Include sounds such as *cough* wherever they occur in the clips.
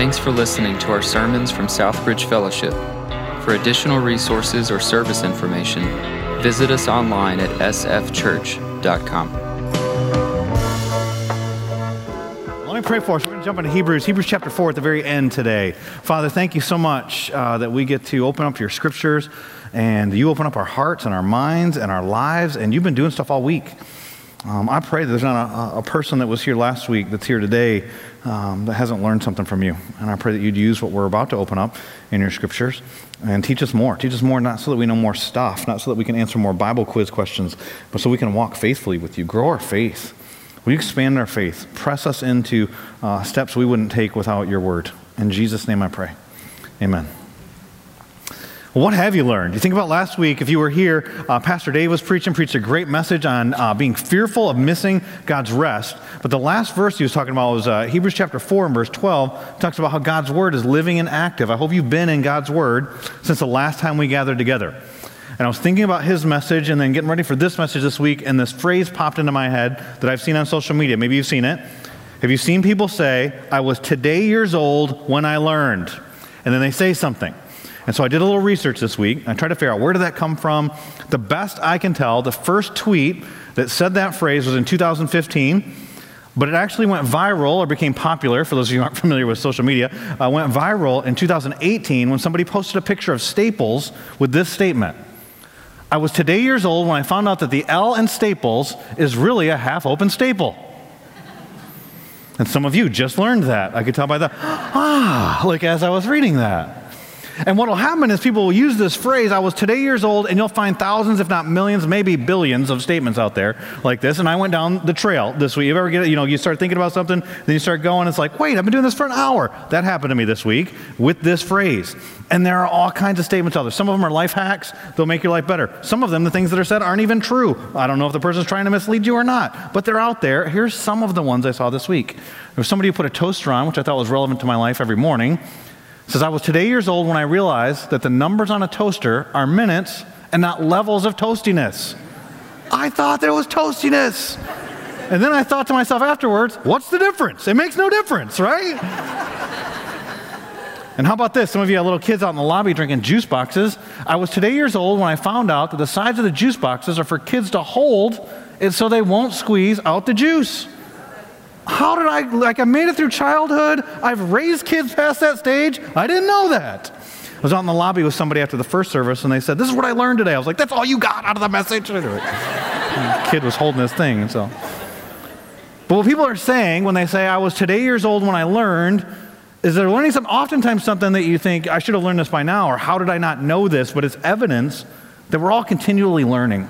Thanks for listening to our sermons from Southbridge Fellowship. For additional resources or service information, visit us online at sfchurch.com. Let me pray for us. We're going to jump into Hebrews, Hebrews chapter 4 at the very end today. Father, thank you so much uh, that we get to open up your scriptures and you open up our hearts and our minds and our lives, and you've been doing stuff all week. Um, I pray that there's not a, a, person that was here last week that's here today um, that hasn't learned something from you. And I pray that you'd use what we're about to open up in your scriptures and teach us more. Teach us more, not so that we know more stuff, not so that we can answer more Bible quiz questions, but so we can walk faithfully with you, grow our faith. You expand our faith? Press us into uh, steps we wouldn't take without your word. In Jesus' name I pray. Amen. What have you learned? You think about last week, if you were here, uh, Pastor Dave was preaching, preached a great message on uh, being fearful of missing God's rest. But the last verse he was talking about was uh, Hebrews chapter 4 and verse 12, talks about how God's word is living and active. I hope you've been in God's word since the last time we gathered together. And I was thinking about his message and then getting ready for this message this week, and this phrase popped into my head that I've seen on social media. Maybe you've seen it. Have you seen people say, I was today years old when I learned? And then they say something. And so I did a little research this week. I tried to figure out where did that come from. The best I can tell, the first tweet that said that phrase was in 2015. But it actually went viral or became popular, for those of you who aren't *laughs* familiar with social media, uh, went viral in 2018 when somebody posted a picture of Staples with this statement. I was today years old when I found out that the L in Staples is really a half open staple. And some of you just learned that. I could tell by the, *gasps* ah, like as I was reading that. And what will happen is people will use this phrase, I was today years old, and you'll find thousands, if not millions, maybe billions of statements out there like this. And I went down the trail this week. You ever get? You know, you start thinking about something, then you start going, it's like, wait, I've been doing this for an hour. That happened to me this week with this phrase. And there are all kinds of statements out there. Some of them are life hacks, they'll make your life better. Some of them, the things that are said, aren't even true. I don't know if the person's trying to mislead you or not, but they're out there. Here's some of the ones I saw this week. There was somebody who put a toaster on, which I thought was relevant to my life every morning says, I was today years old when I realized that the numbers on a toaster are minutes and not levels of toastiness. I thought there was toastiness. And then I thought to myself afterwards, what's the difference? It makes no difference, right? and how about this? Some of you have little kids out in the lobby drinking juice boxes. I was today years old when I found out that the sides of the juice boxes are for kids to hold and so they won't squeeze out the juice. How did I, like, I made it through childhood. I've raised kids past that stage. I didn't know that. I was out in the lobby with somebody after the first service, and they said, This is what I learned today. I was like, That's all you got out of the message? *laughs* the kid was holding this thing, and so. But what people are saying when they say, I was today years old when I learned, is they're learning something, oftentimes something that you think, I should have learned this by now, or how did I not know this? But it's evidence that we're all continually learning.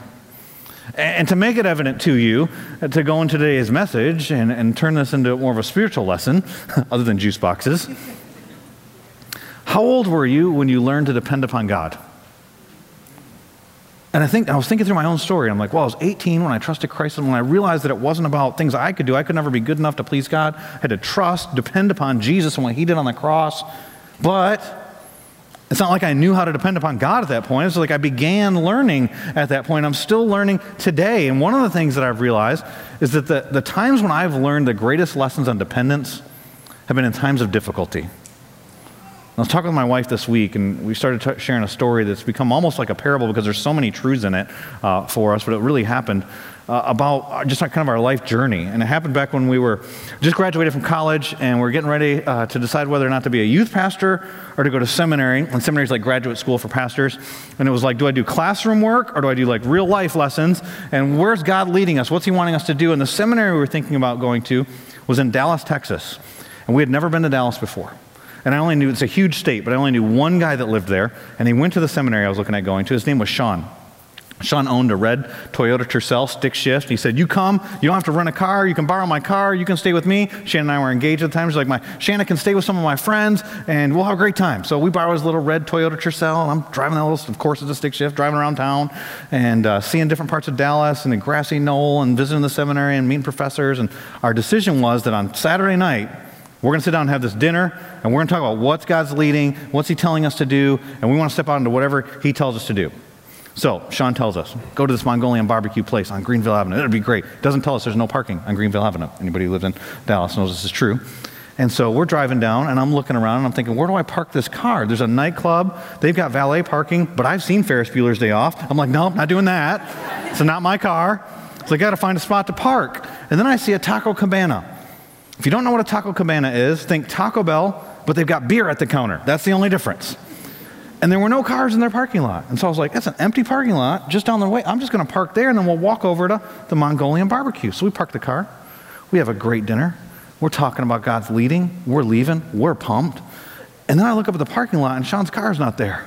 And to make it evident to you, uh, to go into today's message and, and turn this into more of a spiritual lesson, *laughs* other than juice boxes, how old were you when you learned to depend upon God? And I think I was thinking through my own story. I'm like, well, I was 18 when I trusted Christ, and when I realized that it wasn't about things I could do. I could never be good enough to please God. I had to trust, depend upon Jesus and what He did on the cross. But it's not like I knew how to depend upon God at that point. It's like I began learning at that point. I'm still learning today. And one of the things that I've realized is that the, the times when I've learned the greatest lessons on dependence have been in times of difficulty. I was talking with my wife this week, and we started t- sharing a story that's become almost like a parable because there's so many truths in it uh, for us, but it really happened uh, about just kind of our life journey. And it happened back when we were just graduated from college and we are getting ready uh, to decide whether or not to be a youth pastor or to go to seminary. And seminary is like graduate school for pastors. And it was like, do I do classroom work or do I do like real life lessons? And where's God leading us? What's He wanting us to do? And the seminary we were thinking about going to was in Dallas, Texas. And we had never been to Dallas before. And I only knew, it's a huge state, but I only knew one guy that lived there. And he went to the seminary I was looking at going to. His name was Sean. Sean owned a red Toyota Tercel stick shift. He said, You come, you don't have to rent a car, you can borrow my car, you can stay with me. Shannon and I were engaged at the time. She's like, my, Shannon can stay with some of my friends, and we'll have a great time. So we borrow his little red Toyota Tercel, and I'm driving that little, of course, it's a stick shift, driving around town and uh, seeing different parts of Dallas and the grassy knoll and visiting the seminary and meeting professors. And our decision was that on Saturday night, we're going to sit down and have this dinner, and we're going to talk about what's God's leading, what's He telling us to do, and we want to step out into whatever He tells us to do. So, Sean tells us, go to this Mongolian barbecue place on Greenville Avenue. It'd be great. Doesn't tell us there's no parking on Greenville Avenue. Anybody who lives in Dallas knows this is true. And so we're driving down, and I'm looking around, and I'm thinking, where do I park this car? There's a nightclub. They've got valet parking, but I've seen Ferris Bueller's Day Off. I'm like, nope, not doing that. It's not my car. So I got to find a spot to park. And then I see a Taco Cabana. If you don't know what a Taco Cabana is, think Taco Bell, but they've got beer at the counter. That's the only difference. And there were no cars in their parking lot. And so I was like, that's an empty parking lot just down the way. I'm just going to park there and then we'll walk over to the Mongolian barbecue. So we park the car. We have a great dinner. We're talking about God's leading. We're leaving. We're pumped. And then I look up at the parking lot and Sean's car's not there.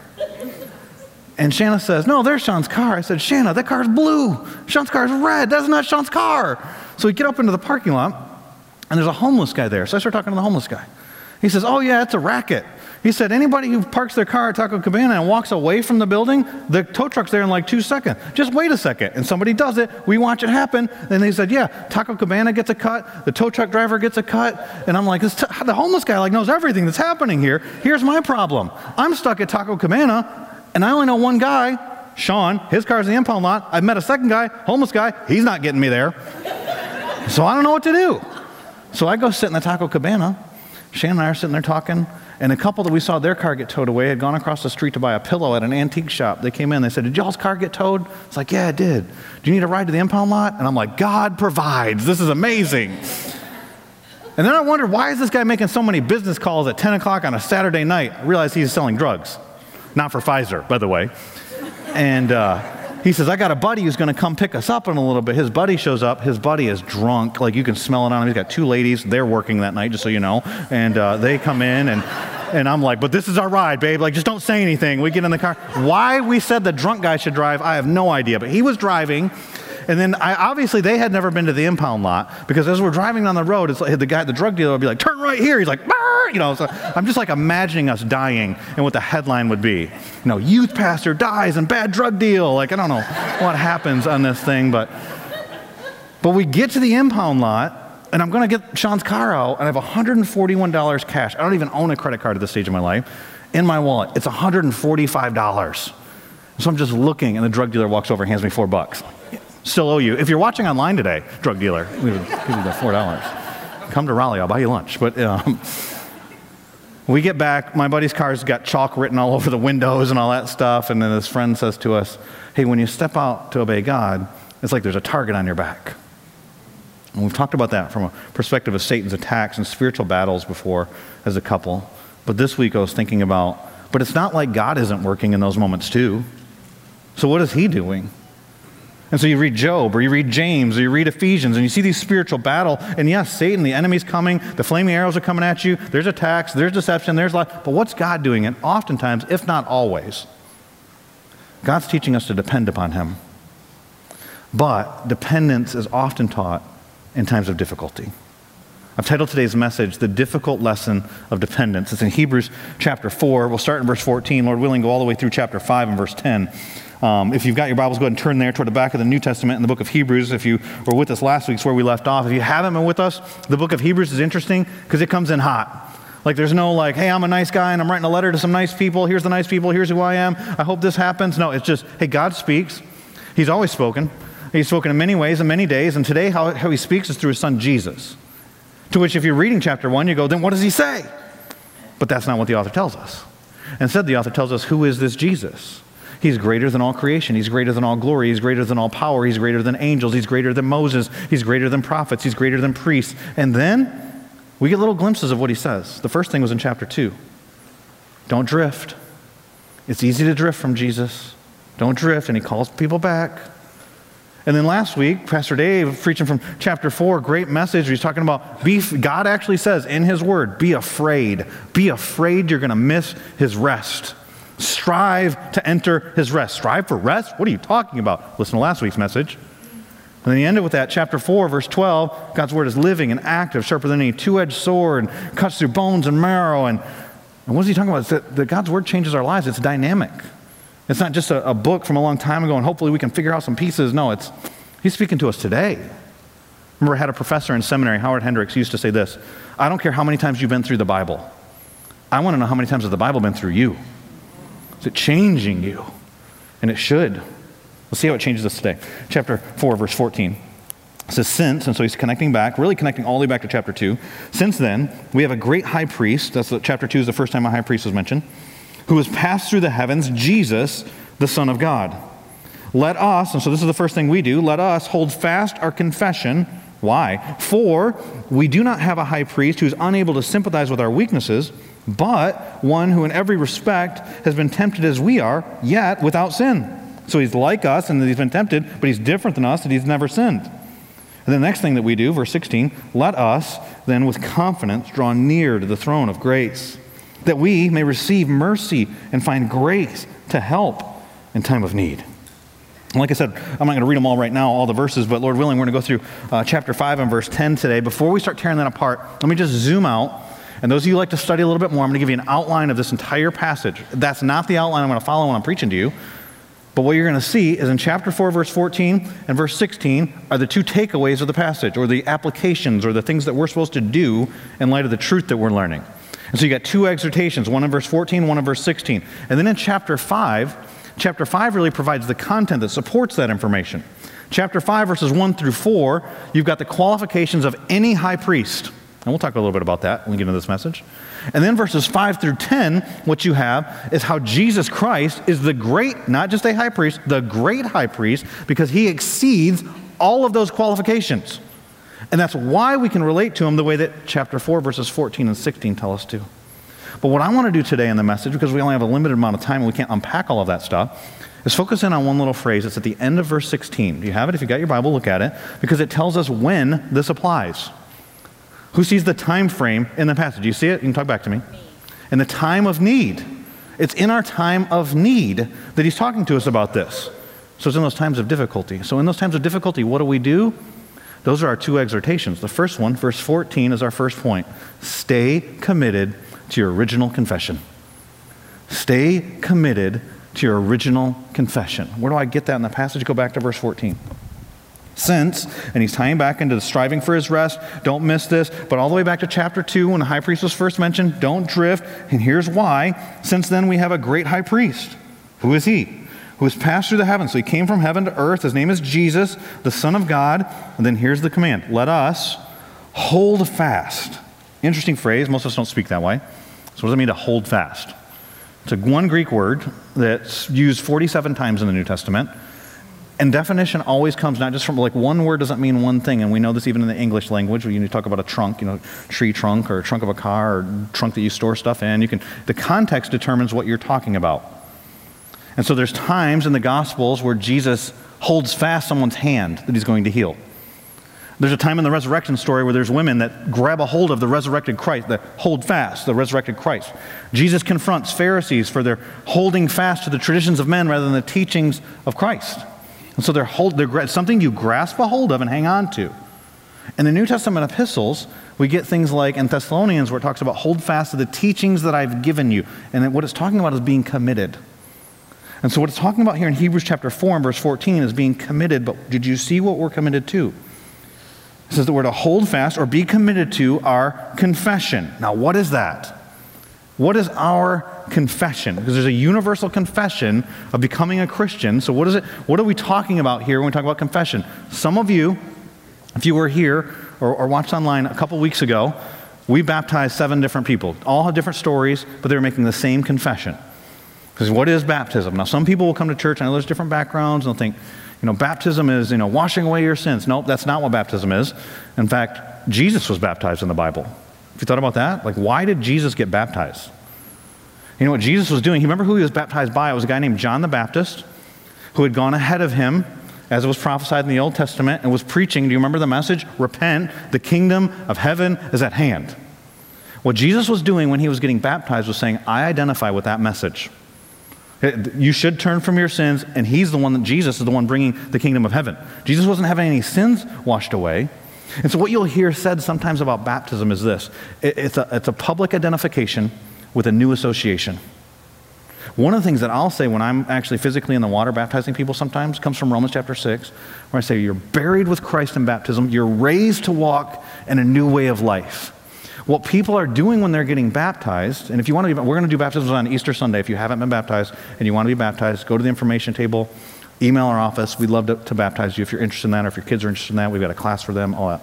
And Shanna says, No, there's Sean's car. I said, Shanna, that car's blue. Sean's car's red. That's not Sean's car. So we get up into the parking lot and there's a homeless guy there. So I start talking to the homeless guy. He says, Oh, yeah, it's a racket. He said, anybody who parks their car at Taco Cabana and walks away from the building, the tow truck's there in like two seconds. Just wait a second. And somebody does it. We watch it happen. And they said, yeah, Taco Cabana gets a cut. The tow truck driver gets a cut. And I'm like, the homeless guy like knows everything that's happening here. Here's my problem. I'm stuck at Taco Cabana, and I only know one guy, Sean. His car's in the impound lot. I've met a second guy, homeless guy. He's not getting me there. so I don't know what to do. So I go sit in the Taco Cabana. Shannon and I are sitting there talking. And a couple that we saw their car get towed away had gone across the street to buy a pillow at an antique shop. They came in, they said, Did y'all's car get towed? It's like, Yeah, it did. Do you need a ride to the impound lot? And I'm like, God provides. This is amazing. And then I wondered, why is this guy making so many business calls at 10 o'clock on a Saturday night? I realized he's selling drugs. Not for Pfizer, by the way. And uh, he says, I got a buddy who's going to come pick us up in a little bit. His buddy shows up. His buddy is drunk. Like you can smell it on him. He's got two ladies. They're working that night, just so you know. And uh, they come in and. And I'm like, but this is our ride, babe. Like, just don't say anything. We get in the car. Why we said the drunk guy should drive, I have no idea. But he was driving. And then I, obviously they had never been to the impound lot because as we're driving down the road, it's like the guy, the drug dealer would be like, turn right here. He's like, Burr! you know, so I'm just like imagining us dying and what the headline would be. You know, youth pastor dies in bad drug deal. Like, I don't know what happens on this thing, but, but we get to the impound lot and I'm going to get Sean's car out and I have $141 cash. I don't even own a credit card at this stage of my life in my wallet. It's $145. So I'm just looking and the drug dealer walks over and hands me four bucks still owe you. If you're watching online today, drug dealer, we would give you the four dollars. Come to Raleigh, I'll buy you lunch. But um, we get back, my buddy's car's got chalk written all over the windows and all that stuff. And then his friend says to us, Hey, when you step out to obey God, it's like there's a target on your back. And we've talked about that from a perspective of Satan's attacks and spiritual battles before as a couple. But this week I was thinking about, but it's not like God isn't working in those moments too. So what is he doing? And so you read Job or you read James or you read Ephesians and you see these spiritual battle. And yes, Satan, the enemy's coming, the flaming arrows are coming at you, there's attacks, there's deception, there's life. But what's God doing? And oftentimes, if not always, God's teaching us to depend upon Him. But dependence is often taught in times of difficulty. I've titled today's message, The Difficult Lesson of Dependence. It's in Hebrews chapter 4. We'll start in verse 14, Lord willing, go all the way through chapter 5 and verse 10. Um, if you've got your Bibles, go ahead and turn there toward the back of the New Testament in the book of Hebrews. If you were with us last week, it's where we left off. If you haven't been with us, the book of Hebrews is interesting because it comes in hot. Like there's no like, hey, I'm a nice guy and I'm writing a letter to some nice people. Here's the nice people. Here's who I am. I hope this happens. No, it's just, hey, God speaks. He's always spoken. He's spoken in many ways and many days. And today, how, how he speaks is through his son Jesus. To which, if you're reading chapter one, you go, then what does he say? But that's not what the author tells us. Instead, the author tells us, who is this Jesus? He's greater than all creation. He's greater than all glory. He's greater than all power. He's greater than angels. He's greater than Moses. He's greater than prophets. He's greater than priests. And then we get little glimpses of what he says. The first thing was in chapter 2. Don't drift. It's easy to drift from Jesus. Don't drift. And he calls people back. And then last week, Pastor Dave preaching from chapter 4, great message. He's talking about be, God actually says in his word, be afraid. Be afraid you're going to miss his rest. Strive to enter his rest. Strive for rest? What are you talking about? Listen to last week's message. And then he ended with that, chapter 4, verse 12. God's word is living and active, sharper than any two edged sword, cuts through bones and marrow. And, and what is he talking about? It's that, that God's word changes our lives. It's dynamic. It's not just a, a book from a long time ago, and hopefully we can figure out some pieces. No, it's he's speaking to us today. Remember, I had a professor in seminary, Howard Hendricks, used to say this I don't care how many times you've been through the Bible. I want to know how many times has the Bible been through you. Is it changing you? And it should. We'll see how it changes us today. Chapter 4, verse 14. It says since, and so he's connecting back, really connecting all the way back to chapter 2. Since then, we have a great high priest. That's what chapter 2 is the first time a high priest was mentioned, who has passed through the heavens, Jesus, the Son of God. Let us, and so this is the first thing we do, let us hold fast our confession. Why? For we do not have a high priest who is unable to sympathize with our weaknesses, but one who in every respect has been tempted as we are, yet without sin. So he's like us and he's been tempted, but he's different than us and he's never sinned. And the next thing that we do, verse 16, let us then with confidence draw near to the throne of grace, that we may receive mercy and find grace to help in time of need. Like I said, I'm not going to read them all right now, all the verses, but Lord willing, we're going to go through uh, chapter 5 and verse 10 today. Before we start tearing that apart, let me just zoom out. And those of you who like to study a little bit more, I'm going to give you an outline of this entire passage. That's not the outline I'm going to follow when I'm preaching to you. But what you're going to see is in chapter 4, verse 14 and verse 16 are the two takeaways of the passage, or the applications, or the things that we're supposed to do in light of the truth that we're learning. And so you got two exhortations, one in verse 14, one in verse 16. And then in chapter 5, chapter 5 really provides the content that supports that information. Chapter 5, verses 1 through 4, you've got the qualifications of any high priest. And we'll talk a little bit about that when we get into this message. And then verses 5 through 10, what you have is how Jesus Christ is the great, not just a high priest, the great high priest, because he exceeds all of those qualifications. And that's why we can relate to him the way that chapter 4, verses 14 and 16 tell us to. But what I want to do today in the message, because we only have a limited amount of time and we can't unpack all of that stuff, is focus in on one little phrase. It's at the end of verse 16. Do you have it? If you got your Bible, look at it, because it tells us when this applies. Who sees the time frame in the passage? You see it? You can talk back to me. In the time of need. It's in our time of need that he's talking to us about this. So it's in those times of difficulty. So in those times of difficulty, what do we do? Those are our two exhortations. The first one, verse 14, is our first point. Stay committed to your original confession. Stay committed to your original confession. Where do I get that in the passage? Go back to verse 14. Since, and he's tying back into the striving for his rest. Don't miss this. But all the way back to chapter 2, when the high priest was first mentioned, don't drift. And here's why. Since then, we have a great high priest. Who is he? Who has passed through the heavens. So he came from heaven to earth. His name is Jesus, the Son of God. And then here's the command let us hold fast. Interesting phrase. Most of us don't speak that way. So, what does it mean to hold fast? It's a one Greek word that's used 47 times in the New Testament. And definition always comes not just from like one word doesn't mean one thing, and we know this even in the English language. When you talk about a trunk, you know, tree trunk or trunk of a car or trunk that you store stuff in, you can the context determines what you're talking about. And so there's times in the Gospels where Jesus holds fast someone's hand that he's going to heal. There's a time in the resurrection story where there's women that grab a hold of the resurrected Christ, that hold fast the resurrected Christ. Jesus confronts Pharisees for their holding fast to the traditions of men rather than the teachings of Christ. And so they're, hold, they're something you grasp a hold of and hang on to. In the New Testament epistles, we get things like in Thessalonians where it talks about hold fast to the teachings that I've given you. And what it's talking about is being committed. And so what it's talking about here in Hebrews chapter 4 and verse 14 is being committed. But did you see what we're committed to? It says that we're to hold fast or be committed to our confession. Now, what is that? What is our confession? Because there's a universal confession of becoming a Christian. So what is it? What are we talking about here when we talk about confession? Some of you, if you were here or, or watched online a couple weeks ago, we baptized seven different people. All have different stories, but they were making the same confession. Because what is baptism? Now, some people will come to church, know there's different backgrounds, and they'll think, you know, baptism is, you know, washing away your sins. Nope, that's not what baptism is. In fact, Jesus was baptized in the Bible. Have you thought about that? Like, why did Jesus get baptized? You know what Jesus was doing? You remember who he was baptized by? It was a guy named John the Baptist who had gone ahead of him, as it was prophesied in the Old Testament, and was preaching. Do you remember the message? Repent, the kingdom of heaven is at hand. What Jesus was doing when he was getting baptized was saying, I identify with that message. You should turn from your sins, and he's the one that Jesus is the one bringing the kingdom of heaven. Jesus wasn't having any sins washed away. And so, what you'll hear said sometimes about baptism is this it's a, it's a public identification with a new association. One of the things that I'll say when I'm actually physically in the water baptizing people sometimes comes from Romans chapter 6, where I say, You're buried with Christ in baptism, you're raised to walk in a new way of life. What people are doing when they're getting baptized, and if you want to be, we're going to do baptisms on Easter Sunday. If you haven't been baptized and you want to be baptized, go to the information table email our office. We'd love to, to baptize you if you're interested in that or if your kids are interested in that. We've got a class for them, all that.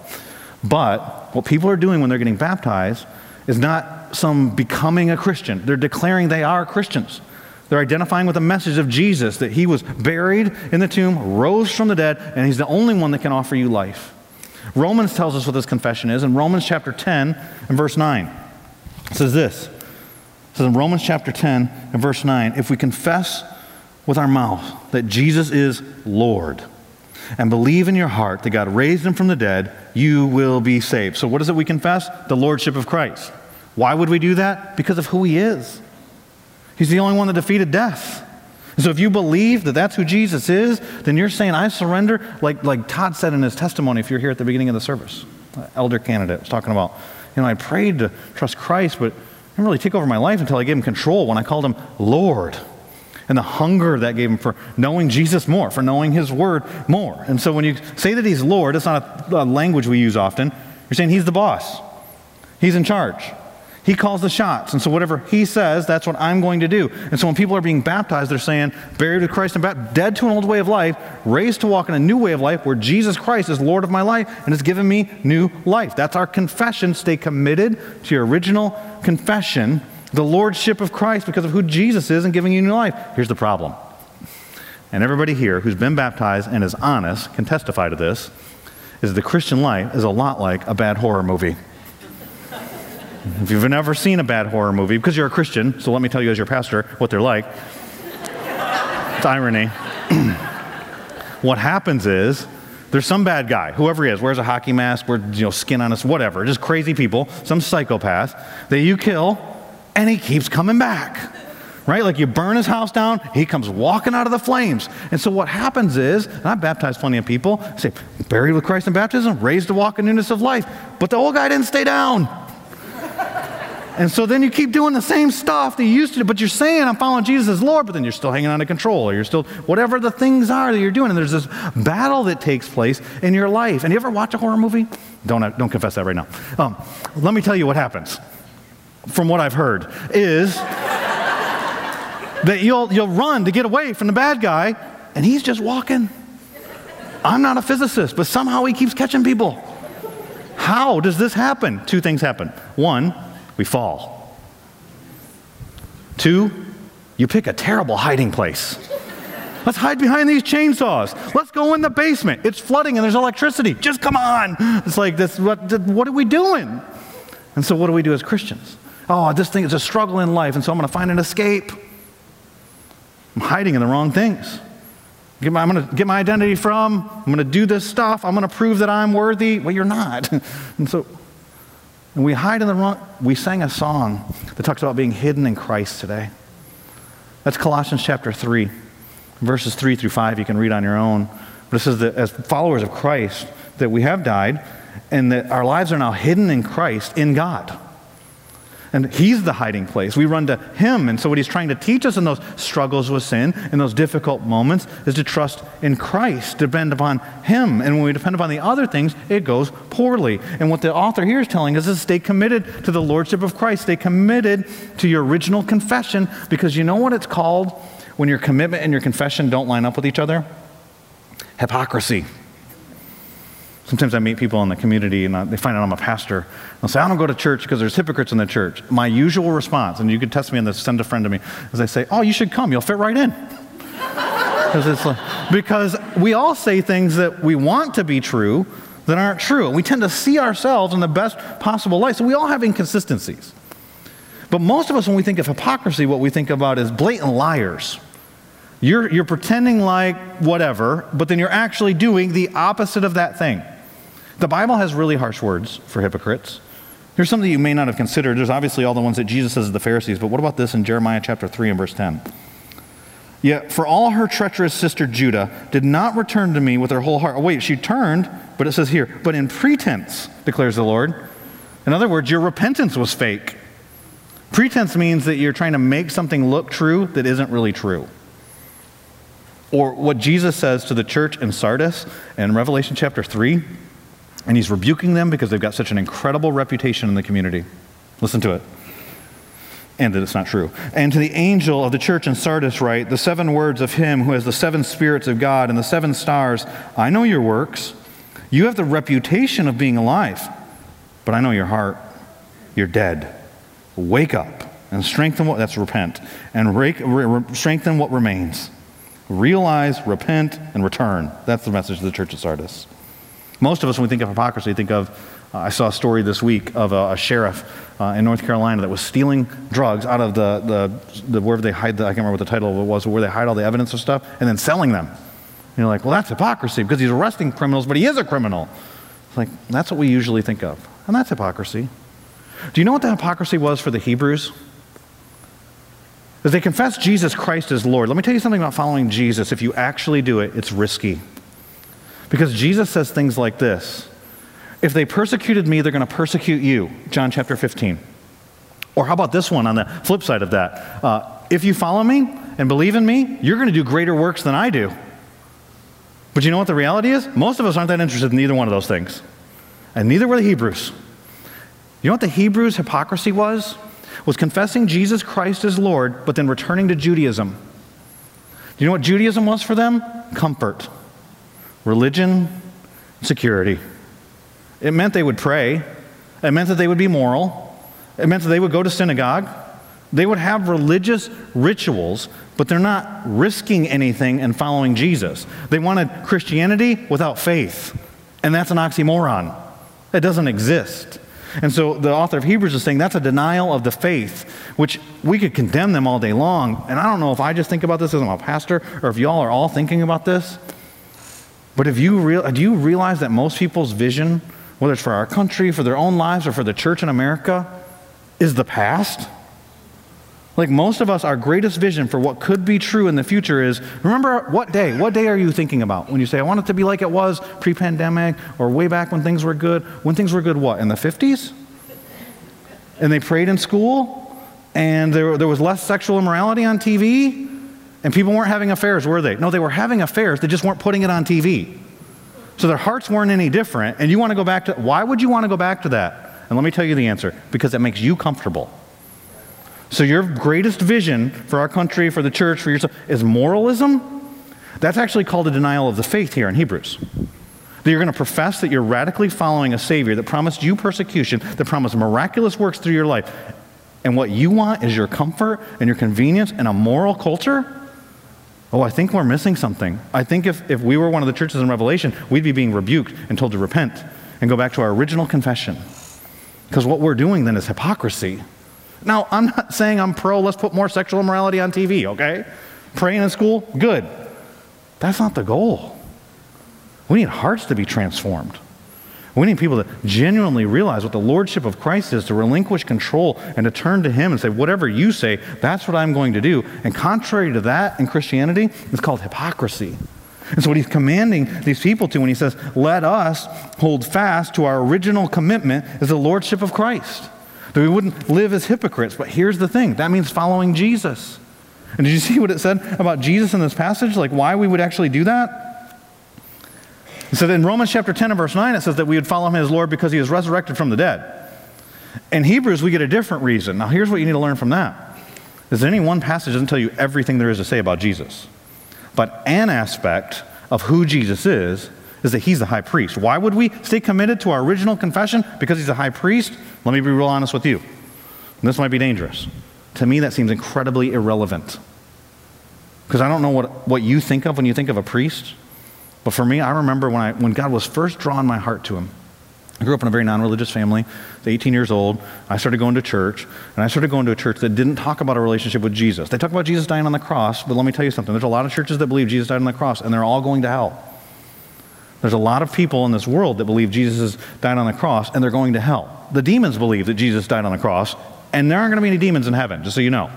But what people are doing when they're getting baptized is not some becoming a Christian. They're declaring they are Christians. They're identifying with the message of Jesus that he was buried in the tomb, rose from the dead, and he's the only one that can offer you life. Romans tells us what this confession is in Romans chapter 10 and verse 9. It says this. It says in Romans chapter 10 and verse 9, if we confess with our mouth that Jesus is Lord and believe in your heart that God raised him from the dead, you will be saved. So, what is it we confess? The Lordship of Christ. Why would we do that? Because of who he is. He's the only one that defeated death. And so, if you believe that that's who Jesus is, then you're saying, I surrender, like, like Todd said in his testimony, if you're here at the beginning of the service. Uh, elder candidate was talking about, you know, I prayed to trust Christ, but I didn't really take over my life until I gave him control when I called him Lord and the hunger that gave him for knowing Jesus more, for knowing his word more. And so when you say that he's Lord, it's not a, a language we use often. You're saying he's the boss, he's in charge. He calls the shots. And so whatever he says, that's what I'm going to do. And so when people are being baptized, they're saying, buried with Christ and baptized, dead to an old way of life, raised to walk in a new way of life where Jesus Christ is Lord of my life and has given me new life. That's our confession. Stay committed to your original confession the lordship of Christ because of who Jesus is and giving you new life. Here's the problem. And everybody here who's been baptized and is honest can testify to this is the Christian life is a lot like a bad horror movie. if you've never seen a bad horror movie, because you're a Christian, so let me tell you as your pastor what they're like. it's irony. *clears throat* what happens is there's some bad guy, whoever he is, wears a hockey mask, wears you know, skin on us, whatever, just crazy people, some psychopath that you kill and he keeps coming back. Right? Like you burn his house down, he comes walking out of the flames. And so what happens is, and I've baptized plenty of people, say, buried with Christ in baptism, raised to walk in newness of life. But the old guy didn't stay down. And so then you keep doing the same stuff that you used to do, but you're saying, I'm following Jesus as Lord, but then you're still hanging on to control, or you're still, whatever the things are that you're doing. And there's this battle that takes place in your life. And you ever watch a horror movie? Don't, don't confess that right now. Um, let me tell you what happens from what I've heard, is that you'll, you'll run to get away from the bad guy, and he's just walking. I'm not a physicist, but somehow he keeps catching people. How does this happen? Two things happen. One, we fall. Two, you pick a terrible hiding place. Let's hide behind these chainsaws. Let's go in the basement. It's flooding and there's electricity. Just come on. It's like this what, what are we doing? And so what do we do as Christians? Oh, this thing is a struggle in life, and so I'm going to find an escape. I'm hiding in the wrong things. I'm going to get my identity from. I'm going to do this stuff. I'm going to prove that I'm worthy. Well, you're not. *laughs* and so, and we hide in the wrong. We sang a song that talks about being hidden in Christ today. That's Colossians chapter 3, verses 3 through 5. You can read on your own. But it says that as followers of Christ, that we have died and that our lives are now hidden in Christ in God. And He's the hiding place. We run to Him. And so, what He's trying to teach us in those struggles with sin, in those difficult moments, is to trust in Christ, depend upon Him. And when we depend upon the other things, it goes poorly. And what the author here is telling us is stay committed to the Lordship of Christ. Stay committed to your original confession, because you know what it's called when your commitment and your confession don't line up with each other? Hypocrisy. Sometimes I meet people in the community and they find out I'm a pastor. They'll say, I don't go to church because there's hypocrites in the church. My usual response, and you could test me on this, send a friend to me, is I say, Oh, you should come. You'll fit right in. *laughs* like, because we all say things that we want to be true that aren't true. We tend to see ourselves in the best possible light. So we all have inconsistencies. But most of us, when we think of hypocrisy, what we think about is blatant liars. You're, you're pretending like whatever, but then you're actually doing the opposite of that thing. The Bible has really harsh words for hypocrites. Here's something you may not have considered. There's obviously all the ones that Jesus says to the Pharisees, but what about this in Jeremiah chapter 3 and verse 10? Yet for all her treacherous sister Judah did not return to me with her whole heart. Oh, wait, she turned, but it says here, but in pretense, declares the Lord. In other words, your repentance was fake. Pretense means that you're trying to make something look true that isn't really true. Or what Jesus says to the church in Sardis in Revelation chapter 3 and he's rebuking them because they've got such an incredible reputation in the community. Listen to it. and that it's not true. And to the angel of the church in Sardis, write the seven words of him who has the seven spirits of God and the seven stars. I know your works. You have the reputation of being alive, but I know your heart. You're dead. Wake up and strengthen what, that's repent, and re, re, strengthen what remains. Realize, repent, and return. That's the message of the church of Sardis. Most of us, when we think of hypocrisy, think of uh, I saw a story this week of a, a sheriff uh, in North Carolina that was stealing drugs out of the, the, the they hide the, I can't remember what the title of it was, where they hide all the evidence of stuff, and then selling them. And you're like, well, that's hypocrisy because he's arresting criminals, but he is a criminal. It's like, that's what we usually think of. And that's hypocrisy. Do you know what the hypocrisy was for the Hebrews? As they confess Jesus Christ as Lord. Let me tell you something about following Jesus. If you actually do it, it's risky. Because Jesus says things like this If they persecuted me, they're going to persecute you. John chapter 15. Or how about this one on the flip side of that? Uh, if you follow me and believe in me, you're going to do greater works than I do. But you know what the reality is? Most of us aren't that interested in either one of those things. And neither were the Hebrews. You know what the Hebrews' hypocrisy was? Was confessing Jesus Christ as Lord, but then returning to Judaism. Do you know what Judaism was for them? Comfort, religion, security. It meant they would pray, it meant that they would be moral, it meant that they would go to synagogue, they would have religious rituals, but they're not risking anything and following Jesus. They wanted Christianity without faith, and that's an oxymoron. It doesn't exist. And so the author of Hebrews is saying that's a denial of the faith, which we could condemn them all day long. And I don't know if I just think about this as I'm a pastor or if y'all are all thinking about this. But if you real, do you realize that most people's vision, whether it's for our country, for their own lives, or for the church in America, is the past? Like most of us, our greatest vision for what could be true in the future is remember what day? What day are you thinking about when you say, I want it to be like it was pre pandemic or way back when things were good? When things were good, what? In the 50s? And they prayed in school and there, there was less sexual immorality on TV and people weren't having affairs, were they? No, they were having affairs, they just weren't putting it on TV. So their hearts weren't any different. And you want to go back to, why would you want to go back to that? And let me tell you the answer because it makes you comfortable. So, your greatest vision for our country, for the church, for yourself is moralism. That's actually called a denial of the faith here in Hebrews. That you're going to profess that you're radically following a Savior that promised you persecution, that promised miraculous works through your life. And what you want is your comfort and your convenience and a moral culture? Oh, I think we're missing something. I think if, if we were one of the churches in Revelation, we'd be being rebuked and told to repent and go back to our original confession. Because what we're doing then is hypocrisy. Now, I'm not saying I'm pro, let's put more sexual immorality on TV, okay? Praying in school, good. That's not the goal. We need hearts to be transformed. We need people to genuinely realize what the lordship of Christ is, to relinquish control and to turn to Him and say, whatever you say, that's what I'm going to do. And contrary to that in Christianity, it's called hypocrisy. And so, what he's commanding these people to when he says, let us hold fast to our original commitment is the lordship of Christ that we wouldn't live as hypocrites. But here's the thing that means following Jesus. And did you see what it said about Jesus in this passage? Like why we would actually do that? Said in Romans chapter 10 and verse 9, it says that we would follow him as Lord because he is resurrected from the dead. In Hebrews, we get a different reason. Now, here's what you need to learn from that. Is that any one passage doesn't tell you everything there is to say about Jesus. But an aspect of who Jesus is is that he's the high priest. Why would we stay committed to our original confession? Because he's a high priest? Let me be real honest with you. And this might be dangerous. To me, that seems incredibly irrelevant. Because I don't know what, what you think of when you think of a priest. But for me, I remember when, I, when God was first drawing my heart to him. I grew up in a very non religious family. Was 18 years old. I started going to church, and I started going to a church that didn't talk about a relationship with Jesus. They talk about Jesus dying on the cross, but let me tell you something. There's a lot of churches that believe Jesus died on the cross, and they're all going to hell. There's a lot of people in this world that believe Jesus died on the cross and they're going to hell. The demons believe that Jesus died on the cross, and there aren't going to be any demons in heaven, just so you know.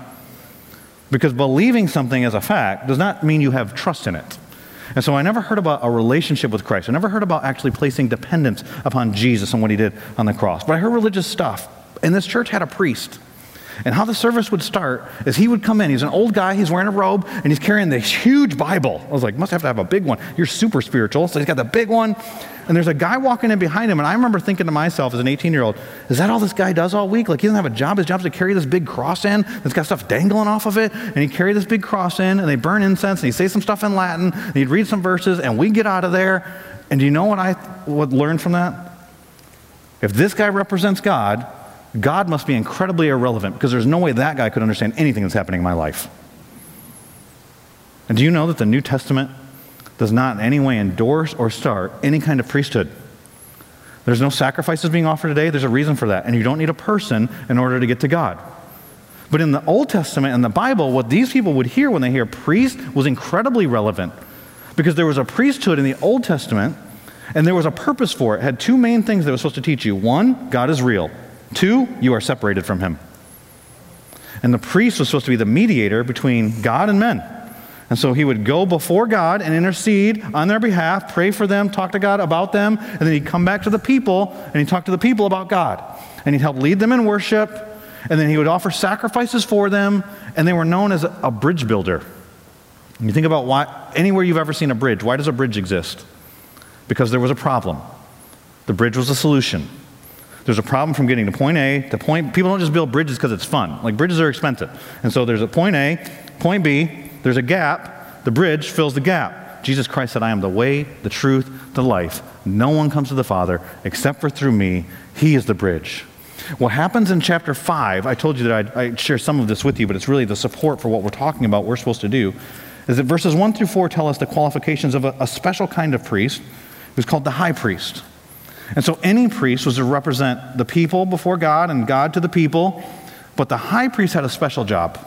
Because believing something as a fact does not mean you have trust in it. And so I never heard about a relationship with Christ. I never heard about actually placing dependence upon Jesus and what he did on the cross. But I heard religious stuff. And this church had a priest. And how the service would start is he would come in. He's an old guy. He's wearing a robe and he's carrying this huge Bible. I was like, must have to have a big one. You're super spiritual. So he's got the big one. And there's a guy walking in behind him. And I remember thinking to myself as an 18 year old, is that all this guy does all week? Like he doesn't have a job. His job's to carry this big cross in that's got stuff dangling off of it. And he'd carry this big cross in and they burn incense and he'd say some stuff in Latin and he'd read some verses and we'd get out of there. And do you know what I would learn from that? If this guy represents God, God must be incredibly irrelevant because there's no way that guy could understand anything that's happening in my life. And do you know that the New Testament does not in any way endorse or start any kind of priesthood? There's no sacrifices being offered today. There's a reason for that. And you don't need a person in order to get to God. But in the Old Testament and the Bible, what these people would hear when they hear priest was incredibly relevant because there was a priesthood in the Old Testament and there was a purpose for it. It had two main things that was supposed to teach you. One, God is real. Two, you are separated from him. And the priest was supposed to be the mediator between God and men. And so he would go before God and intercede on their behalf, pray for them, talk to God about them, and then he'd come back to the people and he'd talk to the people about God. And he'd help lead them in worship, and then he would offer sacrifices for them, and they were known as a bridge builder. And you think about why, anywhere you've ever seen a bridge, why does a bridge exist? Because there was a problem. The bridge was a solution. There's a problem from getting to point A to point. People don't just build bridges because it's fun. Like bridges are expensive, and so there's a point A, point B. There's a gap. The bridge fills the gap. Jesus Christ said, "I am the way, the truth, the life. No one comes to the Father except for through me. He is the bridge." What happens in chapter 5, I told you that I'd, I'd, share some of this with you, but it's really the support for what we're talking about, we're supposed to do, is that verses 1 through 4 tell us the qualifications of a, a special kind of priest who's called the high priest. And so any priest was to represent the people before God and God to the people, but the high priest had a special job.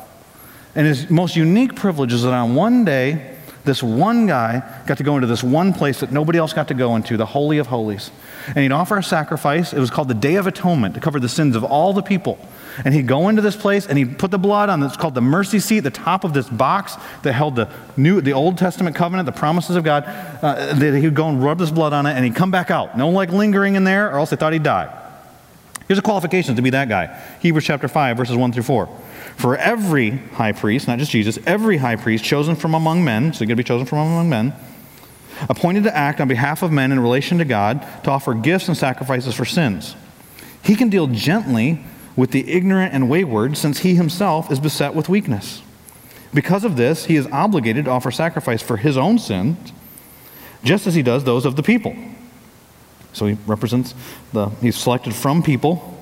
And his most unique privilege is that on one day, this one guy got to go into this one place that nobody else got to go into, the Holy of Holies. And he'd offer a sacrifice. It was called the Day of Atonement to cover the sins of all the people. And he'd go into this place and he'd put the blood on it's called the mercy seat, the top of this box that held the new, the Old Testament covenant, the promises of God. Uh, he'd go and rub this blood on it and he'd come back out. No like lingering in there, or else they thought he'd die. Here's the qualifications to be that guy. Hebrews chapter 5, verses 1 through 4. For every high priest, not just Jesus, every high priest chosen from among men, so you're going to be chosen from among men, appointed to act on behalf of men in relation to God, to offer gifts and sacrifices for sins. He can deal gently with the ignorant and wayward, since he himself is beset with weakness. Because of this, he is obligated to offer sacrifice for his own sins, just as he does those of the people. So he represents the, he's selected from people,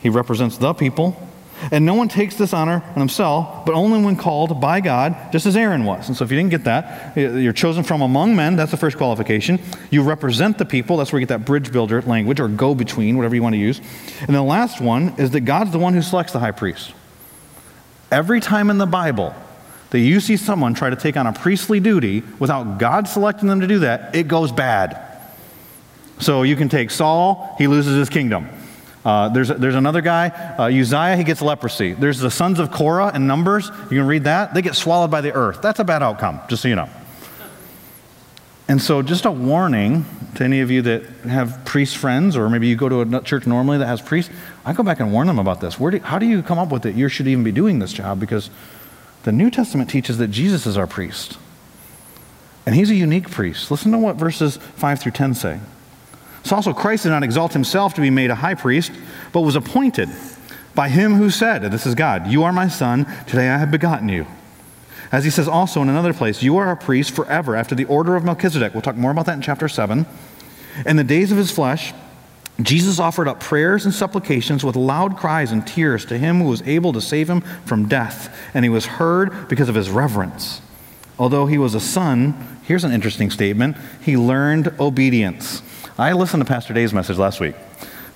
he represents the people, and no one takes this honor on himself, but only when called by God, just as Aaron was. And so if you didn't get that, you're chosen from among men, that's the first qualification. You represent the people, that's where you get that bridge builder language, or go between, whatever you want to use. And the last one is that God's the one who selects the high priest. Every time in the Bible that you see someone try to take on a priestly duty without God selecting them to do that, it goes bad. So you can take Saul, he loses his kingdom. Uh, there's, there's another guy, uh, Uzziah, he gets leprosy. There's the sons of Korah in Numbers. You can read that. They get swallowed by the earth. That's a bad outcome, just so you know. And so, just a warning to any of you that have priest friends, or maybe you go to a church normally that has priests, I go back and warn them about this. Where Do, how do you come up with it? You should even be doing this job because the New Testament teaches that Jesus is our priest. And he's a unique priest. Listen to what verses 5 through 10 say. So also Christ did not exalt himself to be made a high priest, but was appointed by him who said, This is God, You are my son, today I have begotten you. As he says also in another place, You are a priest forever after the order of Melchizedek. We'll talk more about that in chapter 7. In the days of his flesh, Jesus offered up prayers and supplications with loud cries and tears to him who was able to save him from death, and he was heard because of his reverence. Although he was a son, here's an interesting statement he learned obedience. I listened to Pastor Dave's message last week.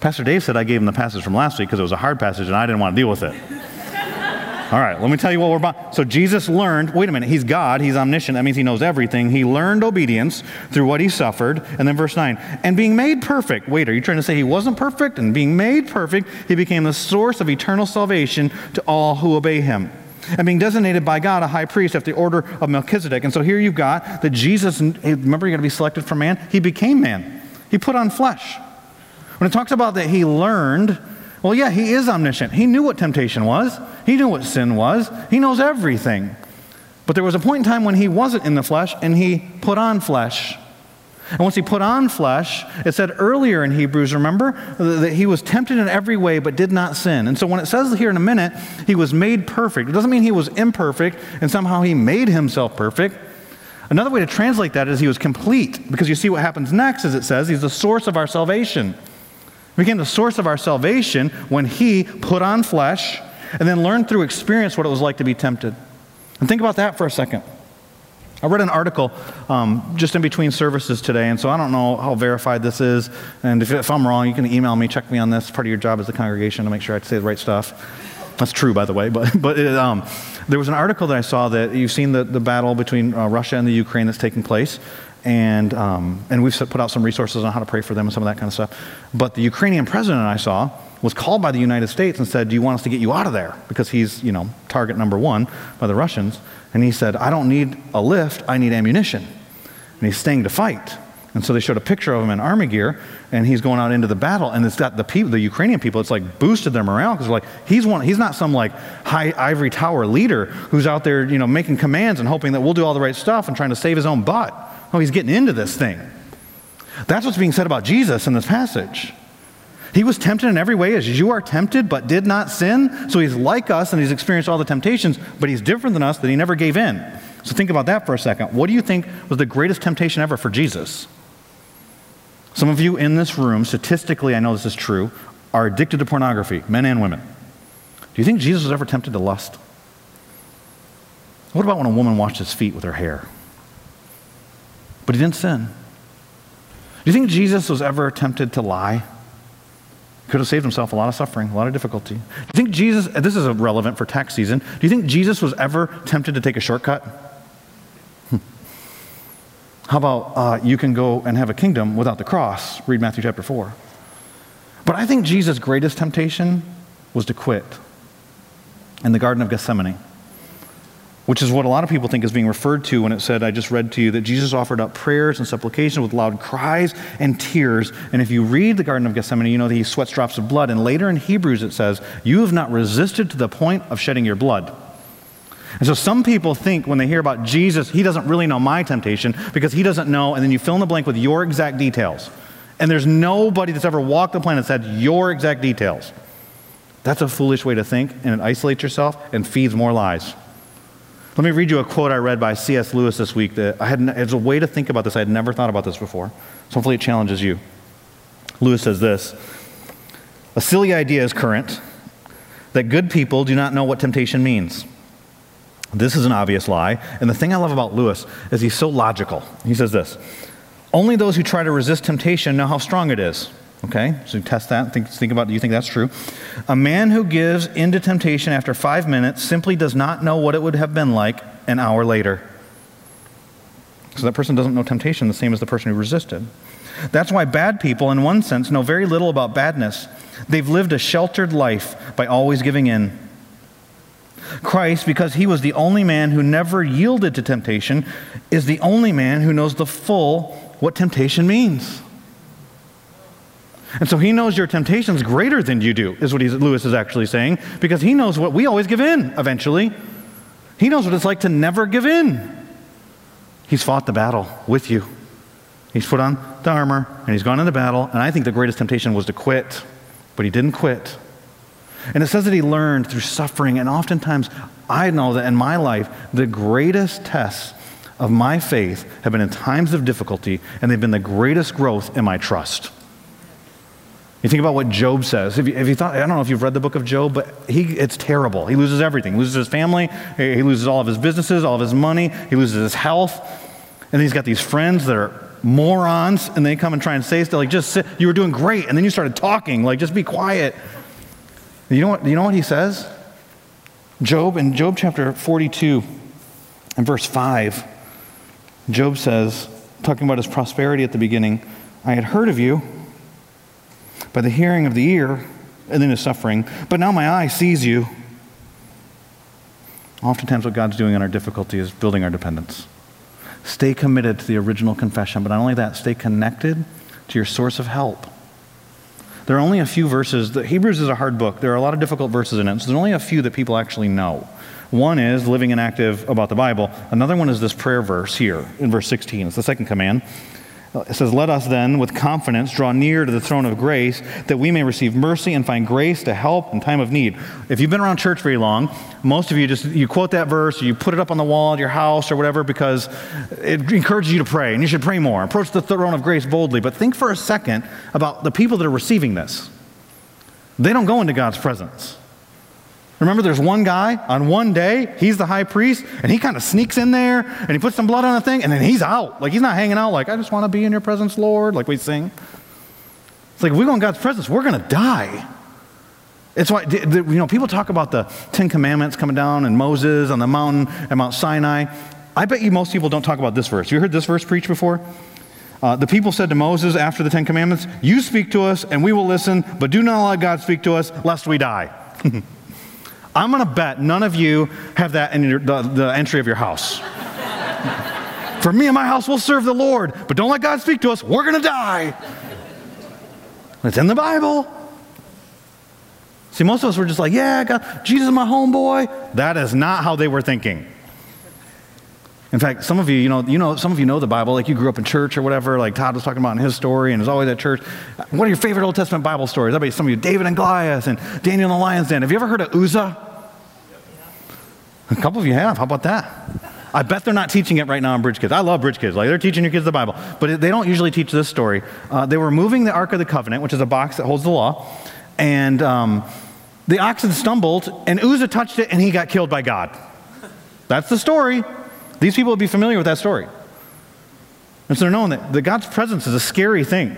Pastor Dave said I gave him the passage from last week because it was a hard passage and I didn't want to deal with it. *laughs* All right, let me tell you what we're about. So Jesus learned, wait a minute, he's God, he's omniscient, that means he knows everything. He learned obedience through what he suffered. And then verse 9, and being made perfect. Wait, are you trying to say he wasn't perfect? And being made perfect, he became the source of eternal salvation to all who obey him. And being designated by God a high priest after the order of Melchizedek. And so here you've got that Jesus, remember, you're going to be selected from man? He became man. He put on flesh. When it talks about that he learned, Well, yeah, he is omniscient. He knew what temptation was, he knew what sin was, he knows everything. But there was a point in time when he wasn't in the flesh and he put on flesh. And once he put on flesh, it said earlier in Hebrews, remember, that he was tempted in every way but did not sin. And so when it says here in a minute, he was made perfect, it doesn't mean he was imperfect and somehow he made himself perfect. Another way to translate that is he was complete, because you see what happens next, as it says, he's the source of our salvation. He became the source of our salvation when he put on flesh and then learned through experience what it was like to be tempted. And think about that for a second. I read an article um, just in between services today, and so I don't know how verified this is. And if, if, I'm wrong, you can email me, check me on this. Part of your job as the congregation to make sure I say the right stuff. That's true, by the way. *laughs* But, but it, um, there was an article that I saw that you've seen the, the battle between uh, Russia and the Ukraine that's taking place. And, um, and we've put out some resources on how to pray for them and some of that kind of stuff. But the Ukrainian president I saw was called by the United States and said, Do you want us to get you out of there? Because he's, you know, target number one by the Russians. And he said, I don't need a lift, I need ammunition. And he's staying to fight. And so they showed a picture of him in army gear, and he's going out into the battle, and it's got the people, the Ukrainian people, it's like boosted their morale because like he's one, he's not some like high ivory tower leader who's out there, you know, making commands and hoping that we'll do all the right stuff and trying to save his own butt. No, he's getting into this thing. That's what's being said about Jesus in this passage. He was tempted in every way as you are tempted, but did not sin. So he's like us and he's experienced all the temptations, but he's different than us that he never gave in. So think about that for a second. What do you think was the greatest temptation ever for Jesus? Some of you in this room, statistically, I know this is true, are addicted to pornography, men and women. Do you think Jesus was ever tempted to lust? What about when a woman washed his feet with her hair? But he didn't sin. Do you think Jesus was ever tempted to lie? He Could have saved himself a lot of suffering, a lot of difficulty. Do you think Jesus, this is relevant for tax season, do you think Jesus was ever tempted to take a shortcut? How about uh, you can go and have a kingdom without the cross? Read Matthew chapter 4. But I think Jesus' greatest temptation was to quit in the Garden of Gethsemane which is what a lot of people think is being referred to when it said, I just read to you, that Jesus offered up prayers and supplications with loud cries and tears. And if you read the Garden of Gethsemane, you know that he sweats drops of blood. And later in Hebrews, it says, You have not resisted to the point of shedding your blood. And so some people think when they hear about Jesus, he doesn't really know my temptation because he doesn't know, and then you fill in the blank with your exact details. And there's nobody that's ever walked the planet that had your exact details. That's a foolish way to think, and it isolates yourself and feeds more lies. Let me read you a quote I read by C.S. Lewis this week that I had, it's a way to think about this. I had never thought about this before. So hopefully it challenges you. Lewis says this A silly idea is current that good people do not know what temptation means. This is an obvious lie. And the thing I love about Lewis is he's so logical. He says this Only those who try to resist temptation know how strong it is. Okay, so test that. Think, think about do you think that's true? A man who gives into temptation after five minutes simply does not know what it would have been like an hour later. So that person doesn't know temptation the same as the person who resisted. That's why bad people, in one sense, know very little about badness. They've lived a sheltered life by always giving in. Christ, because he was the only man who never yielded to temptation, is the only man who knows the full what temptation means. And so he knows your temptation's greater than you do, is what Lewis is actually saying, because he knows what we always give in eventually. He knows what it's like to never give in. He's fought the battle with you. He's put on the armor and he's gone into battle. And I think the greatest temptation was to quit, but he didn't quit. And it says that he learned through suffering. And oftentimes, I know that in my life, the greatest tests of my faith have been in times of difficulty, and they've been the greatest growth in my trust. You think about what Job says. If you, if you, thought, I don't know if you've read the book of Job, but he, it's terrible. He loses everything. He loses his family. He loses all of his businesses, all of his money. He loses his health. And he's got these friends that are morons, and they come and try and say stuff like, just sit. You were doing great. And then you started talking, like, just be quiet. You know what, you know what he says? Job, in Job chapter 42 and verse 5, Job says, talking about his prosperity at the beginning, I had heard of you by the hearing of the ear, and then his suffering. But now my eye sees you. Oftentimes, what God's doing in our difficulty is building our dependence. Stay committed to the original confession, but not only that, stay connected to your source of help. There are only a few verses. The Hebrews is a hard book. There are a lot of difficult verses in it, so there's only a few that people actually know. One is living and active about the Bible. Another one is this prayer verse here in verse 16. It's the second command. It says, Let us then, with confidence, draw near to the throne of grace, that we may receive mercy and find grace to help in time of need. If you've been around church very long, most of you just you quote that verse, or you put it up on the wall at your house or whatever, because it encourages you to pray, and you should pray more. Approach the throne of grace boldly. But think for a second about the people that are receiving this. They don't go into God's presence. Remember, there's one guy on one day, he's the high priest, and he kind of sneaks in there and he puts some blood on the thing, and then he's out. Like, he's not hanging out, like, I just want to be in your presence, Lord, like we sing. It's like, if we go in God's presence, we're going to die. It's why, you know, people talk about the Ten Commandments coming down and Moses on the mountain at Mount Sinai. I bet you most people don't talk about this verse. You heard this verse preached before? Uh, the people said to Moses after the Ten Commandments, You speak to us and we will listen, but do not let God speak to us lest we die. *laughs* I'm going to bet none of you have that in your, the, the entry of your house. For me and my house, we'll serve the Lord, but don't let God speak to us. We're going to die. It's in the Bible. See, most of us were just like, yeah, God, Jesus is my homeboy. That is not how they were thinking. In fact, some of you, you know, you know, some of you know the Bible, like you grew up in church or whatever, like Todd was talking about in his story and is always at church. What are your favorite Old Testament Bible stories? I bet some of you, David and Goliath and Daniel and the lion's den. Have you ever heard of Uzzah? A couple of you have. How about that? I bet they're not teaching it right now in Bridge Kids. I love Bridge Kids. Like they're teaching your kids the Bible, but they don't usually teach this story. Uh, they were moving the Ark of the Covenant, which is a box that holds the law, and um, the oxen stumbled, and Uzzah touched it, and he got killed by God. That's the story. These people would be familiar with that story. And so they're knowing that, that God's presence is a scary thing.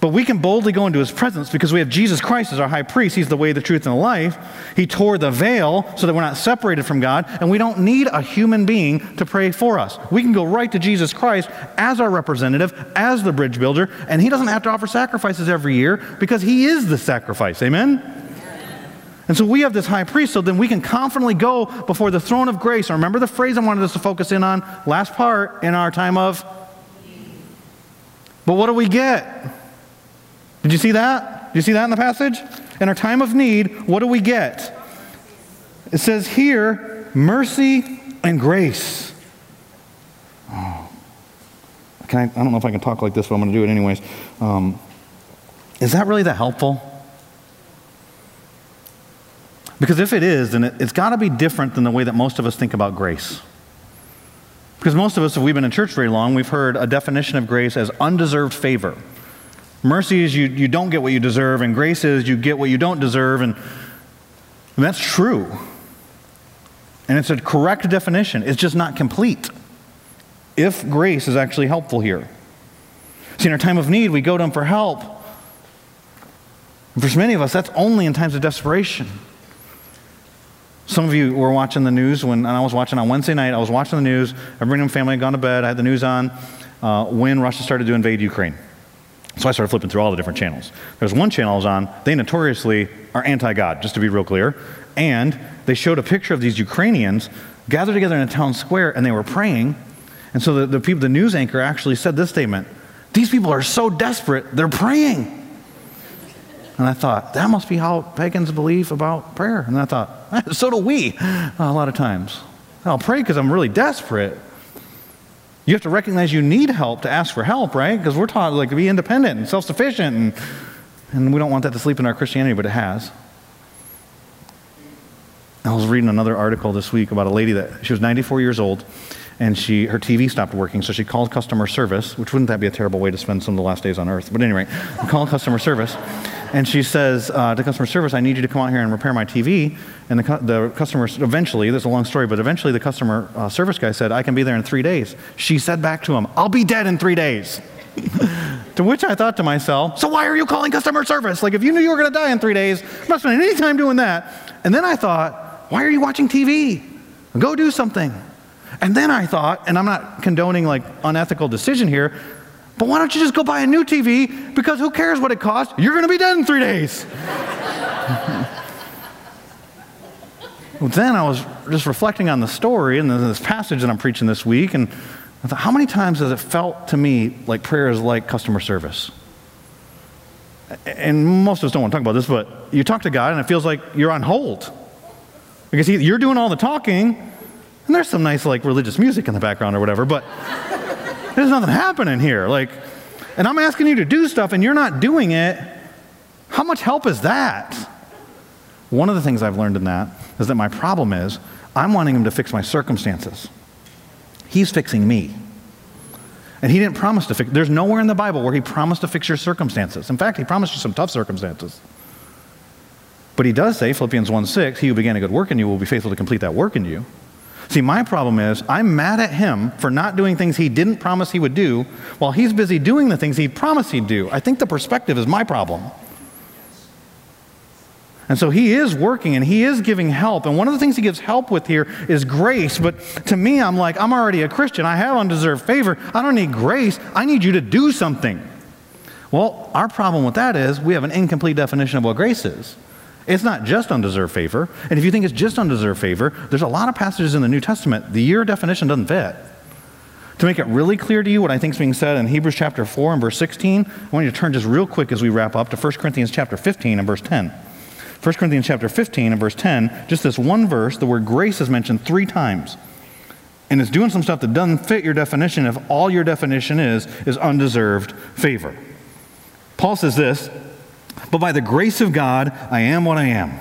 But we can boldly go into his presence because we have Jesus Christ as our high priest. He's the way, the truth, and the life. He tore the veil so that we're not separated from God, and we don't need a human being to pray for us. We can go right to Jesus Christ as our representative, as the bridge builder, and he doesn't have to offer sacrifices every year because he is the sacrifice. Amen? And so we have this high priest, so then we can confidently go before the throne of grace. Remember the phrase I wanted us to focus in on last part in our time of. Need. But what do we get? Did you see that? Did you see that in the passage? In our time of need, what do we get? It says here, mercy and grace. Oh. Can I, I don't know if I can talk like this, but I'm going to do it anyways. Um, is that really that helpful? Because if it is, then it, has got to be different than the way that most of us think about grace. Because most of us, if we've been in church very long, we've heard a definition of grace as undeserved favor. Mercy is you, you don't get what you deserve, and grace is you get what you don't deserve, and, and that's true. And it's a correct definition, it's just not complete. If grace is actually helpful here. See, in our time of need, we go to Him for help. And for many of us, that's only in times of desperation. Some of you were watching the news when I was watching on Wednesday night. I was watching the news. Everybody in my family had gone to bed. I had the news on uh, when Russia started to invade Ukraine. So I started flipping through all the different channels. There's one channel I was on. They notoriously are anti God, just to be real clear. And they showed a picture of these Ukrainians gathered together in a town square and they were praying. And so the, the, people, the news anchor actually said this statement These people are so desperate, they're praying. And I thought, that must be how pagans believe about prayer. And I thought, *laughs* so do we a lot of times. I'll pray because I'm really desperate. You have to recognize you need help to ask for help, right? Because we're taught like to be independent and self-sufficient, and, and we don't want that to sleep in our Christianity, but it has. I was reading another article this week about a lady that she was 94 years old, and she her TV stopped working, so she called customer service, which wouldn't that be a terrible way to spend some of the last days on earth? But anyway, called customer service, and she says uh, to customer service, I need you to come out here and repair my TV. And the, the customer, eventually, there's a long story, but eventually the customer uh, service guy said, I can be there in three days. She said back to him, I'll be dead in three days. *laughs* to which I thought to myself, so why are you calling customer service? Like, if you knew you were going to die in three days, I'm not spending any time doing that. And then I thought, why are you watching TV? Go do something. And then I thought, and I'm not condoning like unethical decision here, but why don't you just go buy a new TV? Because who cares what it costs? You're going to be dead in three days. *laughs* then I was just reflecting on the story and this passage that I'm preaching this week, and I thought, how many times has it felt to me like prayer is like customer service? and most of us don't want to talk about this, but you talk to God and it feels like you're on hold. Because he, you're doing all the talking, and there's some nice, like, religious music in the background or whatever, but there's nothing happening here. Like, and I'm asking you to do stuff and you're not doing it. How much help is that? One of the things I've learned in that is that my problem is I'm wanting him to fix my circumstances. He's fixing me. And he didn't promise to fix, there's nowhere in the Bible where he promised to fix your circumstances. In fact, he promised you some tough circumstances. But he does say, Philippians 1 6, he who began a good work in you will be faithful to complete that work in you. See, my problem is I'm mad at him for not doing things he didn't promise he would do while he's busy doing the things he promised he'd do. I think the perspective is my problem. And so he is working and he is giving help. And one of the things he gives help with here is grace. But to me, I'm like, I'm already a Christian. I have undeserved favor. I don't need grace. I need you to do something. Well, our problem with that is we have an incomplete definition of what grace is. It's not just undeserved favor. And if you think it's just undeserved favor, there's a lot of passages in the New Testament, the year definition doesn't fit. To make it really clear to you what I think is being said in Hebrews chapter 4 and verse 16, I want you to turn just real quick as we wrap up to 1 Corinthians chapter 15 and verse 10. 1 Corinthians chapter 15 and verse 10, just this one verse, the word grace is mentioned three times. And it's doing some stuff that doesn't fit your definition if all your definition is, is undeserved favor. Paul says this, but by the grace of God, I am what I am.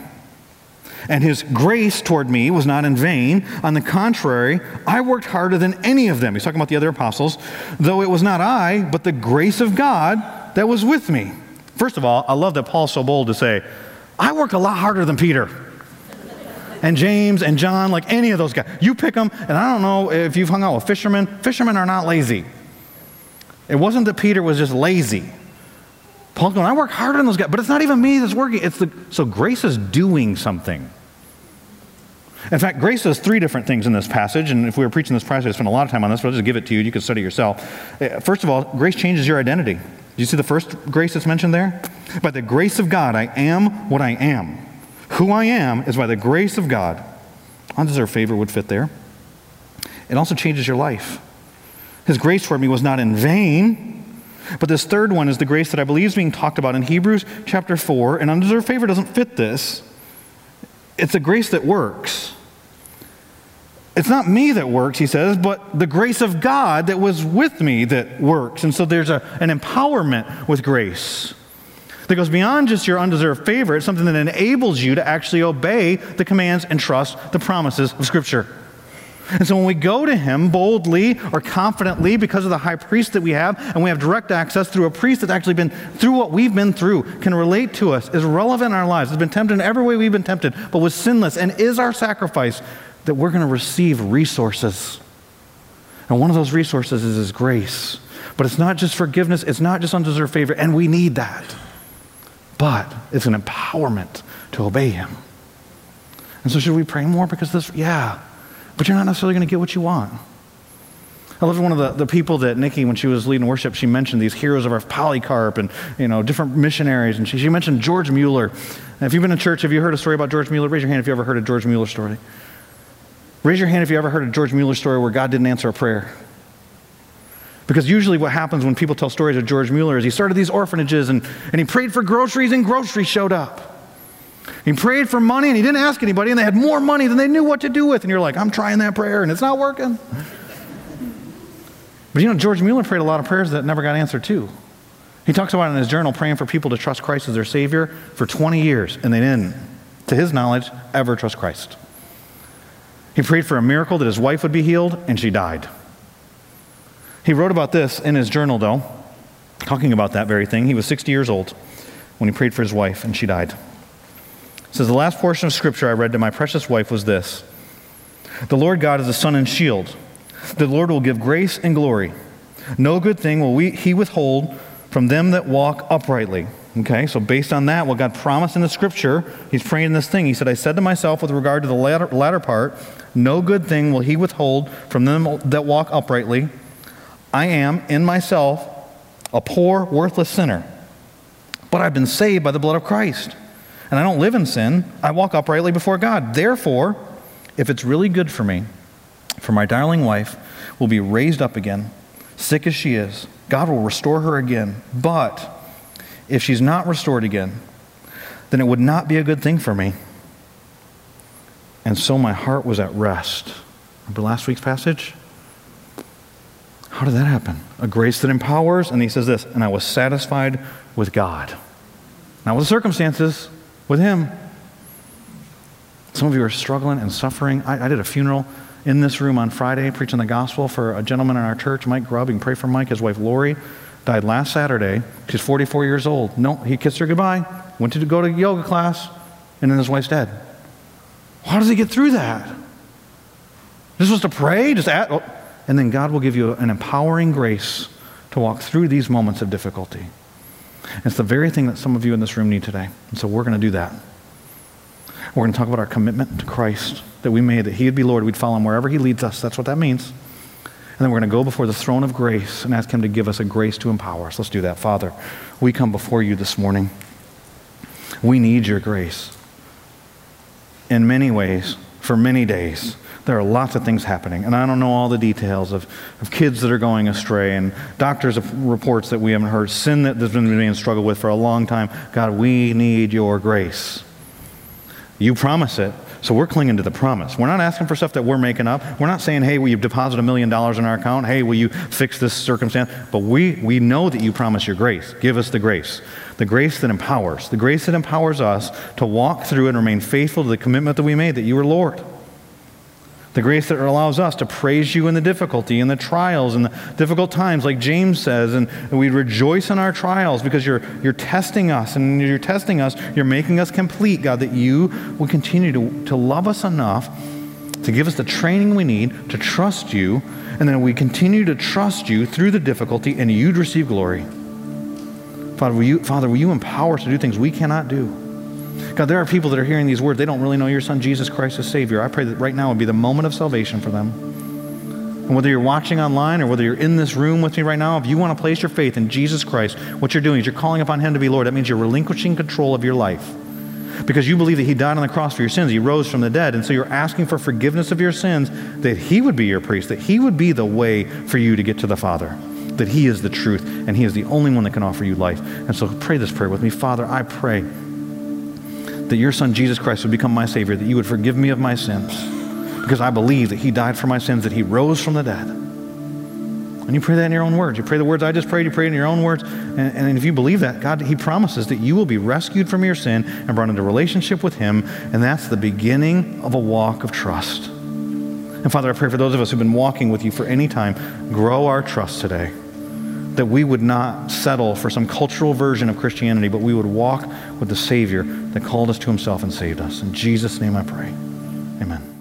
And his grace toward me was not in vain. On the contrary, I worked harder than any of them. He's talking about the other apostles, though it was not I, but the grace of God that was with me. First of all, I love that Paul's so bold to say, I work a lot harder than Peter and James and John, like any of those guys. You pick them, and I don't know if you've hung out with fishermen. Fishermen are not lazy. It wasn't that Peter was just lazy. Paul's going, I work harder than those guys, but it's not even me that's working. It's the so grace is doing something. In fact, grace does three different things in this passage, and if we were preaching this passage, I'd spend a lot of time on this, but I'll just give it to you. You can study yourself. Uh, first of all, grace changes your identity. Do you see the first grace that's mentioned there? By the grace of God, I am what I am. Who I am is by the grace of God. Undeserved favor would fit there. It also changes your life. His grace for me was not in vain. But this third one is the grace that I believe is being talked about in Hebrews chapter 4, and undeserved favor doesn't fit this. It's a grace that works. It's not me that works, he says, but the grace of God that was with me that works. And so there's a, an empowerment with grace that goes beyond just your undeserved favor. It's something that enables you to actually obey the commands and trust the promises of Scripture. And so when we go to him boldly or confidently because of the high priest that we have, and we have direct access through a priest that's actually been through what we've been through, can relate to us, is relevant in our lives, has been tempted in every way we've been tempted, but was sinless, and is our sacrifice, that we're going to receive resources. And one of those resources is his grace. But it's not just forgiveness, it's not just undeserved favor, and we need that. But it's an empowerment to obey him. And so should we pray more because this, yeah but you're not necessarily going to get what you want. I love one of the, the people that Nikki, when she was leading worship, she mentioned these heroes of our Polycarp and, you know, different missionaries. And she, she mentioned George Mueller. And if you've been in church, have you heard a story about George Mueller? Raise your hand if you ever heard a George Mueller story. Raise your hand if you ever heard a George Mueller story where God didn't answer a prayer. Because usually what happens when people tell stories of George Mueller is he started these orphanages and, and he prayed for groceries and groceries showed up. He prayed for money and he didn't ask anybody, and they had more money than they knew what to do with. And you're like, I'm trying that prayer and it's not working. But you know, George Mueller prayed a lot of prayers that never got answered too. He talks about in his journal praying for people to trust Christ as their Savior for 20 years, and they didn't, to his knowledge, ever trust Christ. He prayed for a miracle that his wife would be healed, and she died. He wrote about this in his journal, though, talking about that very thing. He was 60 years old when he prayed for his wife, and she died says, The last portion of scripture I read to my precious wife was this The Lord God is a sun and shield. The Lord will give grace and glory. No good thing will we, he withhold from them that walk uprightly. Okay, so based on that, what God promised in the scripture, he's praying this thing. He said, I said to myself with regard to the latter, latter part, no good thing will he withhold from them that walk uprightly. I am in myself a poor, worthless sinner, but I've been saved by the blood of Christ and I don't live in sin, I walk uprightly before God. Therefore, if it's really good for me, for my darling wife will be raised up again, sick as she is, God will restore her again. But if she's not restored again, then it would not be a good thing for me. And so my heart was at rest. Remember last week's passage? How did that happen? A grace that empowers, and he says this, and I was satisfied with God. Not with the circumstances, with Him. Some of you are struggling and suffering. I, I, did a funeral in this room on Friday, preaching the gospel for a gentleman in our church, Mike Grubb. You can pray for Mike. His wife, Lori, died last Saturday. She's 44 years old. No, he kissed her goodbye, went to go to yoga class, and then his wife's dead. How does he get through that? This was to pray, just at, oh, and then God will give you an empowering grace to walk through these moments of difficulty. It's the very thing that some of you in this room need today. And so we're going to do that. We're going to talk about our commitment to Christ that we made, that He would be Lord. We'd follow Him wherever He leads us. That's what that means. And then we're going to go before the throne of grace and ask Him to give us a grace to empower us. Let's do that. Father, we come before you this morning. We need your grace in many ways, for many days. There are lots of things happening, and I don't know all the details of, of kids that are going astray and doctors' reports that we haven't heard, sin that has been being struggled with for a long time. God, we need your grace. You promise it, so we're clinging to the promise. We're not asking for stuff that we're making up. We're not saying, hey, will you deposit a million dollars in our account? Hey, will you fix this circumstance? But we, we know that you promise your grace. Give us the grace. The grace that empowers. The grace that empowers us to walk through and remain faithful to the commitment that we made that you are Lord. The grace that allows us to praise you in the difficulty, in the trials, in the difficult times, like James says, and we rejoice in our trials because you're, you're testing us, and you're testing us, you're making us complete, God, that you will continue to, to love us enough to give us the training we need to trust you, and then we continue to trust you through the difficulty, and you'd receive glory. Father, will you, Father, will you empower us to do things we cannot do? God, there are people that are hearing these words. They don't really know your son, Jesus Christ, as Savior. I pray that right now would be the moment of salvation for them. And whether you're watching online or whether you're in this room with me right now, if you want to place your faith in Jesus Christ, what you're doing is you're calling upon Him to be Lord. That means you're relinquishing control of your life. Because you believe that He died on the cross for your sins, He rose from the dead. And so you're asking for forgiveness of your sins, that He would be your priest, that He would be the way for you to get to the Father, that He is the truth, and He is the only one that can offer you life. And so pray this prayer with me. Father, I pray that your son Jesus Christ would become my Savior, that you would forgive me of my sins, because I believe that he died for my sins, that he rose from the dead. And you pray that in your own words. You pray the words I just prayed, you pray in your own words. And, and if you believe that, God, He promises that you will be rescued from your sin and brought into relationship with Him. And that's the beginning of a walk of trust. And Father, I pray for those of us who've been walking with you for any time, grow our trust today that we would not settle for some cultural version of Christianity, but we would walk with the Savior that called us to himself and saved us. In Jesus' name I pray. Amen.